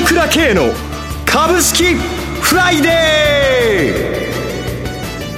朝倉慶の株式フライデ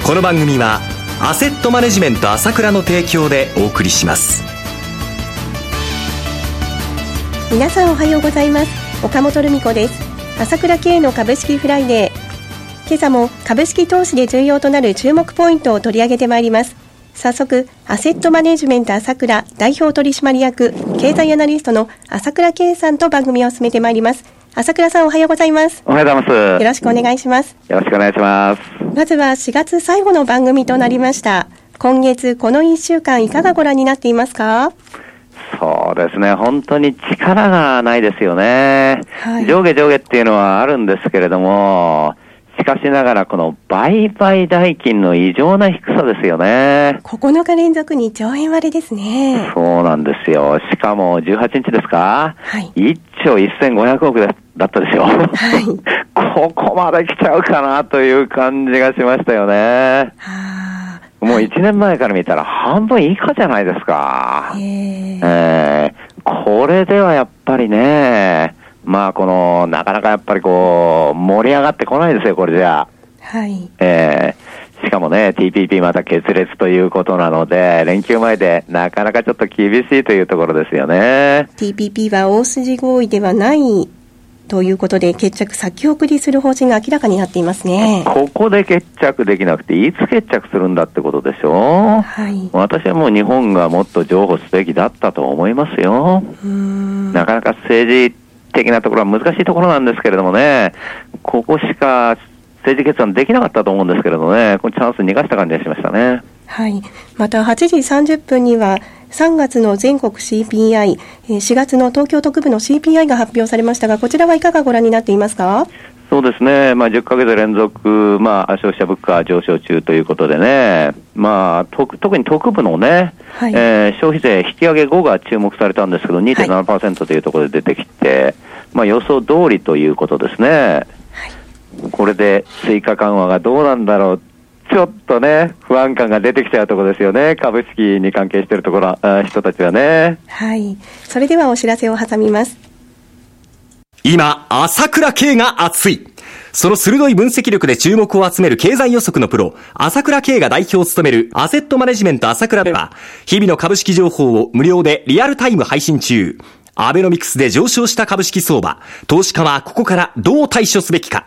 ー。この番組はアセットマネジメント朝倉の提供でお送りします。皆さんおはようございます。岡本留美子です。朝倉慶の株式フライデー。今朝も株式投資で重要となる注目ポイントを取り上げてまいります。早速、アセットマネジメント朝倉代表取締役経済アナリストの朝倉圭さんと番組を進めてまいります。朝倉さんおはようございます。おはようございます。よろしくお願いします。よろしくお願いします。まずは4月最後の番組となりました。今月この1週間いかがご覧になっていますか？そうですね、本当に力がないですよね。はい、上下上下っていうのはあるんですけれども、しかしながら、この売買代金の異常な低さですよね。9日連続に兆円割れですね。そうなんですよ。しかも18日ですか？はい。1兆1500億だったですよ。はい。ここまで来ちゃうかなという感じがしましたよね。はもう1年前から見たら半分以下じゃないですか。へえー、これではやっぱりね、まあ、この、なかなかやっぱりこう、盛り上がってこないですよ、これじゃはい。えー、しかもね、TPP また決裂ということなので、連休前でなかなかちょっと厳しいというところですよね。TPP は大筋合意ではないということで、決着先送りする方針が明らかになっていますね。ここで決着できなくて、いつ決着するんだってことでしょ？はい。私はもう日本がもっと譲歩すべきだったと思いますよ。なかなか政治的なところは難しいところなんですけれどもね、ここしか政治決断できなかったと思うんですけれどね、このチャンス逃がした感じがしましたね。はい。また8時30分には、3月の全国 CPI、4月の東京特部の CPI が発表されましたが、こちらはいかがご覧になっていますか？そうですね、まあ、10か月連続、まあ、消費者物価上昇中ということでね、まあ、特に特部のね、はい、えー、消費税引き上げ後が注目されたんですけど、2.7%というところで出てきて、はい、まあ、予想通りということですね。はい、これで追加緩和がどうなんだろう。ちょっとね、不安感が出てきちゃうところですよね。株式に関係しているところ、人たちはね。はい。それではお知らせを挟みます。今、朝倉慶が熱い。その鋭い分析力で注目を集める経済予測のプロ、朝倉慶が代表を務めるアセットマネジメント朝倉では、日々の株式情報を無料でリアルタイム配信中。アベノミクスで上昇した株式相場、投資家はここからどう対処すべきか。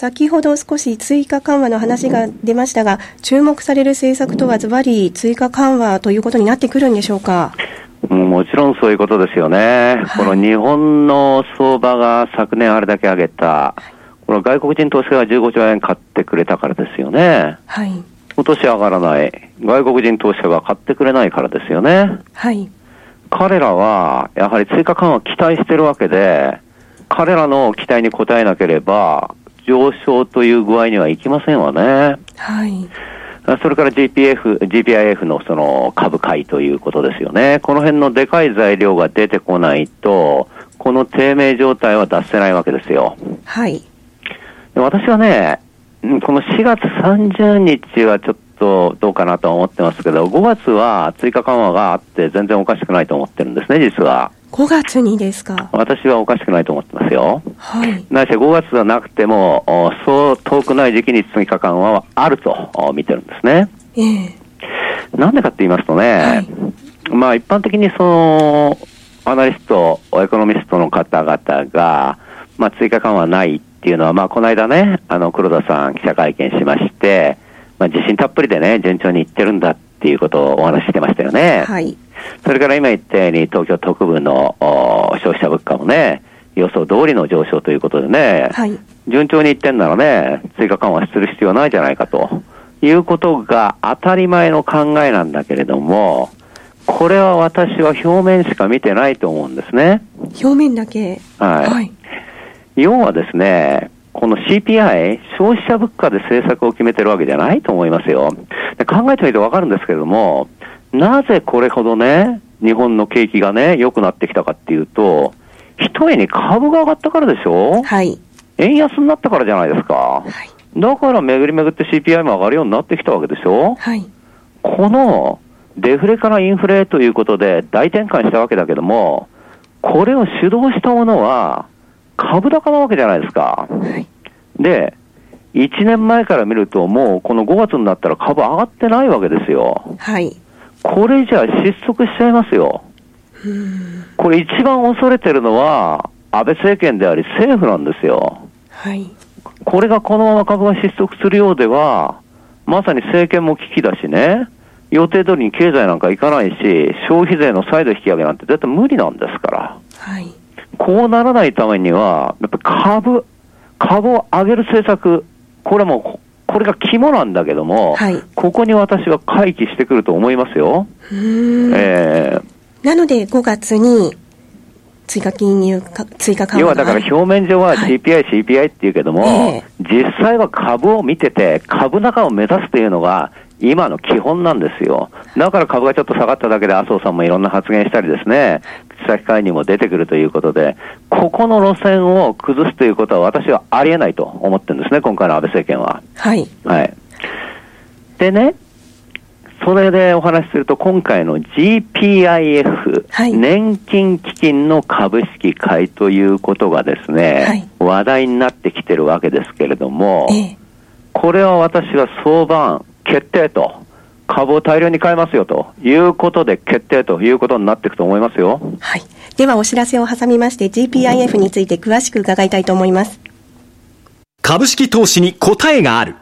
先ほど少し追加緩和の話が出ましたが、注目される政策とはズバリ追加緩和ということになってくるんでしょうか？もちろんそういうことですよね。はい、この日本の相場が昨年あれだけ上げた、この外国人投資家が15兆円買ってくれたからですよね。はい。今年上がらない。外国人投資家が買ってくれないからですよね。はい。彼らは、やはり追加緩和期待してるわけで、彼らの期待に応えなければ、上昇という具合にはいきませんわね。はい。それから GPF、GPIF のその株買いということですよね。この辺のでかい材料が出てこないと、この低迷状態は出せないわけですよ。はい。私はね、この4月30日はちょっとどうかなと思ってますけど、5月は追加緩和があって全然おかしくないと思ってるんですね、実は。5月にですか？私はおかしくないと思ってますよ。はい。なし5月はなくても、そう遠くない時期に追加緩和はあると見てるんですね。ええー、なんでかって言いますとね、はい、まあ一般的にその、アナリスト、エコノミストの方々が、まあ追加緩和ないっていうのは、まあこの間ね、あの黒田さん記者会見しまして、まあ自信たっぷりでね、順調にいってるんだっていうことをお話ししてましたよね。はい。それから今言ったように、東京特部の消費者物価もね、予想通りの上昇ということでね、はい、順調にいってんならね、追加緩和する必要ないじゃないかということが当たり前の考えなんだけれども、これは私は表面しか見てないと思うんですね。表面だけ？はい。はい、要はですね、この CPI、消費者物価で政策を決めてるわけじゃないと思いますよ。考えてみてわかるんですけれども、なぜこれほどね、日本の景気がね、良くなってきたかっていうと、一重に株が上がったからでしょ？はい。円安になったからじゃないですか。はい。だから巡り巡って CPI も上がるようになってきたわけでしょ？はい。このデフレからインフレということで大転換したわけだけども、これを主導したものは株高なわけじゃないですか。はい。で、1年前から見るともうこの5月になったら株上がってないわけですよ。はい。これじゃ失速しちゃいますよ。これ一番恐れてるのは安倍政権であり政府なんですよ。はい。これがこのまま株が失速するようでは、まさに政権も危機だしね、予定通りに経済なんかいかないし、消費税の再度引き上げなんて絶対無理なんですから。はい。こうならないためには、やっぱ株、株を上げる政策、これも、これが肝なんだけども、はい、ここに私は回帰してくると思いますよ。えー、なので5月に追加金融か、追加緩和要はだから表面上は CPI、はい、CPI って言うけども、えー、実際は株を見てて、株高を目指すというのが、今の基本なんですよ。だから株がちょっと下がっただけで麻生さんもいろんな発言したりですね、口先会にも出てくるということで、ここの路線を崩すということは私はありえないと思ってるんですね、今回の安倍政権は。はい。はい。でね、それでお話しすると、今回の GPIF、はい、年金基金の株式買いということがですね、はい、話題になってきてるわけですけれども、ええ、これは私は相場決定と、株を大量に買いますよということで決定ということになっていくと思いますよ。はい。ではお知らせを挟みまして GPIF について詳しく伺いたいと思います。株式投資に答えがある。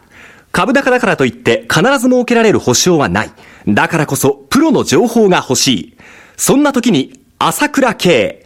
株高だからといって必ず設けられる保証はない。だからこそプロの情報が欲しい。そんな時に朝倉慶。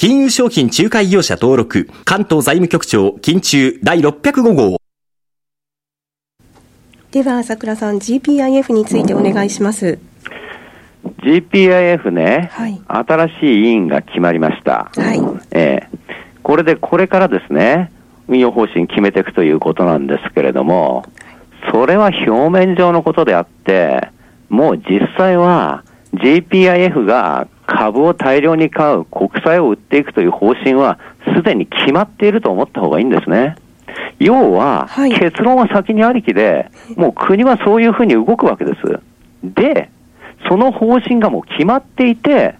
金融商品仲介業者登録、関東財務局長、金中第605号。では、朝倉さん、GPIF についてお願いします。GPIF ね、はい、新しい委員が決まりました。はい。えー、これでこれからですね、運用方針決めていくということなんですけれども、それは表面上のことであって、もう実際は GPIF が株を大量に買う、国債を売っていくという方針はすでに決まっていると思った方がいいんですね。要は、結論は先にありきで、もう国はそういうふうに動くわけです。で、その方針がもう決まっていて、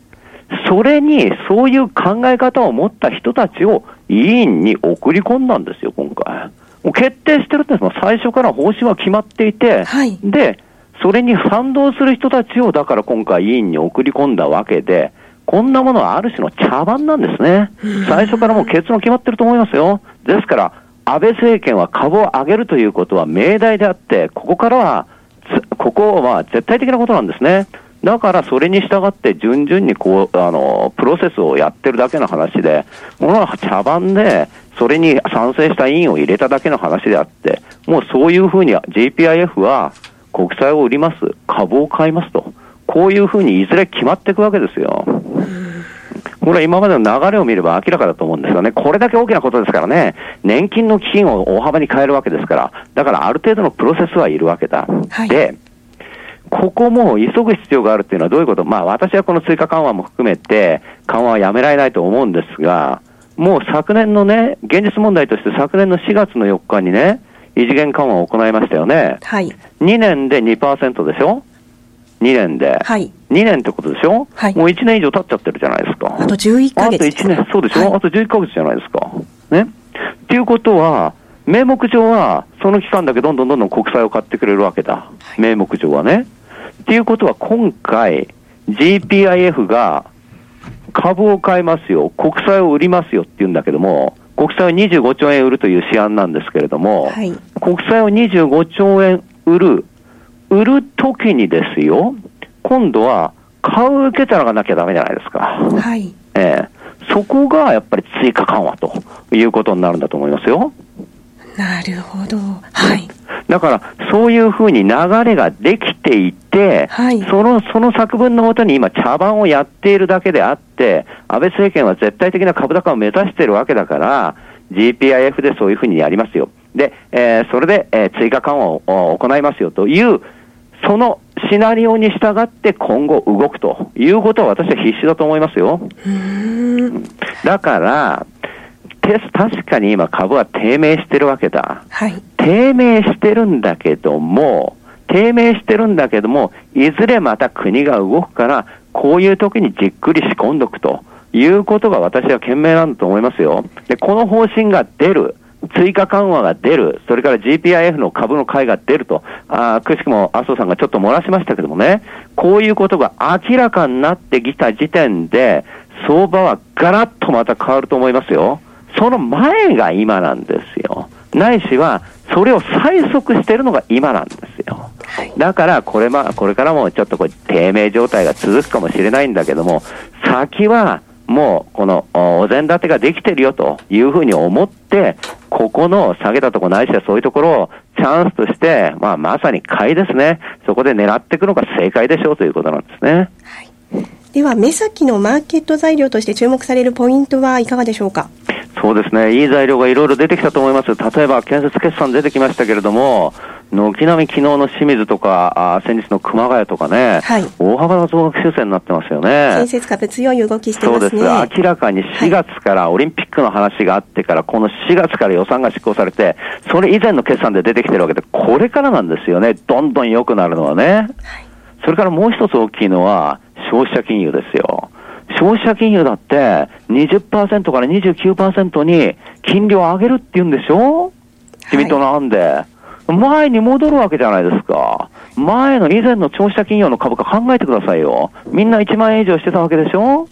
それにそういう考え方を持った人たちを委員に送り込んだんですよ、今回。もう決定してるんですも最初から方針は決まっていて、はい、で、それに賛同する人たちをだから今回委員に送り込んだわけで、こんなものはある種の茶番なんですね。最初からもう結論決まってると思いますよ。ですから、安倍政権は株を上げるということは命題であって、ここからはここは絶対的なことなんですね。だからそれに従って順々にこう、あの、プロセスをやってるだけの話で、ものは茶番で、それに賛成した委員を入れただけの話であって、もうそういうふうに JPIF は国債を売ります、株を買いますと、こういうふうにいずれ決まっていくわけですよ。これは今までの流れを見れば明らかだと思うんですよね。これだけ大きなことですからね、年金の基金を大幅に変えるわけですから、だからある程度のプロセスはいるわけだ。はい、で、ここも急ぐ必要があるっていうのはどういうこと？まあ私はこの追加緩和も含めて緩和はやめられないと思うんですが、もう昨年のね、現実問題として昨年の4月の4日にね、異次元緩和を行いましたよね。はい。2年で2%でしょ ?2 年で。はい。2年ってことでしょ？はい。もう1年以上経っちゃってるじゃないですか。あと11ヶ月。あと1年、そうでしょ、はい、あと11ヶ月じゃないですか。ね？っていうことは、名目上は、その期間だけどんどんどんどん国債を買ってくれるわけだ。はい、名目上はね。っていうことは今回、GPIF が株を買いますよ、国債を売りますよって言うんだけども、国債を25兆円売るという試案なんですけれども、はい、国債を25兆円売る、売るときにですよ、今度は買う受け皿がなきゃだめじゃないですか。はい。ええそこがやっぱり追加緩和ということになるんだと思いますよ。なるほど。はい。だから、そういうふうに流れができていて、はい、その、その作文のもとに今茶番をやっているだけであって、安倍政権は絶対的な株高を目指しているわけだから、GPIF でそういうふうにやりますよ。で、えー、それで、えー、追加緩和を行いますよという、そのシナリオに従って今後動くということは私は必死だと思いますよ。だから、確かに今株は低迷してるわけだ。はい、低迷してるんだけども、低迷してるんだけども、いずれまた国が動くから、こういう時にじっくり仕込んどくということが私は賢明なんだと思いますよ。で、この方針が出る。追加緩和が出る、それから GPIF の株の買いが出ると、あくしくも麻生さんがちょっと漏らしましたけどもね、こういうことが明らかになってきた時点で、相場はガラッとまた変わると思いますよ。その前が今なんですよ。ないしは、それを催促してるのが今なんですよ。だから、これま、これからもちょっとこう、低迷状態が続くかもしれないんだけども、先は、もう、この、お膳立てができてるよというふうに思って、ここの下げたとこないしはそういうところをチャンスとして、まあ、まさに買いですね。そこで狙っていくのが正解でしょうということなんですね。はい、では、目先のマーケット材料として注目されるポイントはいかがでしょうか？そうですね、いい材料がいろいろ出てきたと思います。例えば、建設決算出てきましたけれども、軒並み昨日の清水とか、あ先日の熊谷とかね、はい、大幅な増額修正になってますよね。建設株強い動きしてますね。そうです。明らかに4月からオリンピックの話があってから、この4月から予算が執行されて、それ以前の決算で出てきてるわけで、これからなんですよね。どんどん良くなるのはね。はい、それからもう一つ大きいのは、消費者金融ですよ。消費者金融だって20%から29%に金利を上げるって言うんでしょ？自民党なんで。前に戻るわけじゃないですか。前の以前の消費者金融の株価考えてくださいよ。みんな1万円以上してたわけでしょ？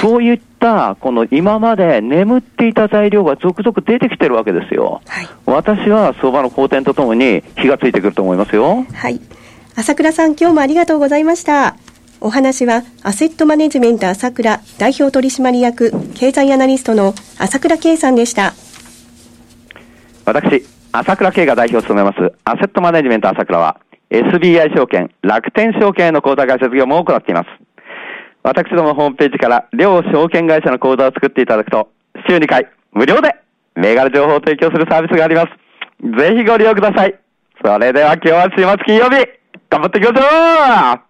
そういった、この今まで眠っていた材料が続々出てきてるわけですよ。はい、私は相場の好転とともに火がついてくると思いますよ。はい。朝倉さん、今日もありがとうございました。お話はアセットマネジメント朝倉代表取締役経済アナリストの朝倉圭さんでした。私朝倉圭が代表を務めますアセットマネジメント朝倉は SBI 証券楽天証券への口座開設業務を行っています。私どもホームページから両証券会社の口座を作っていただくと週2回無料で銘柄情報を提供するサービスがあります。ぜひご利用ください。それでは今日は週末金曜日頑張っていきましょう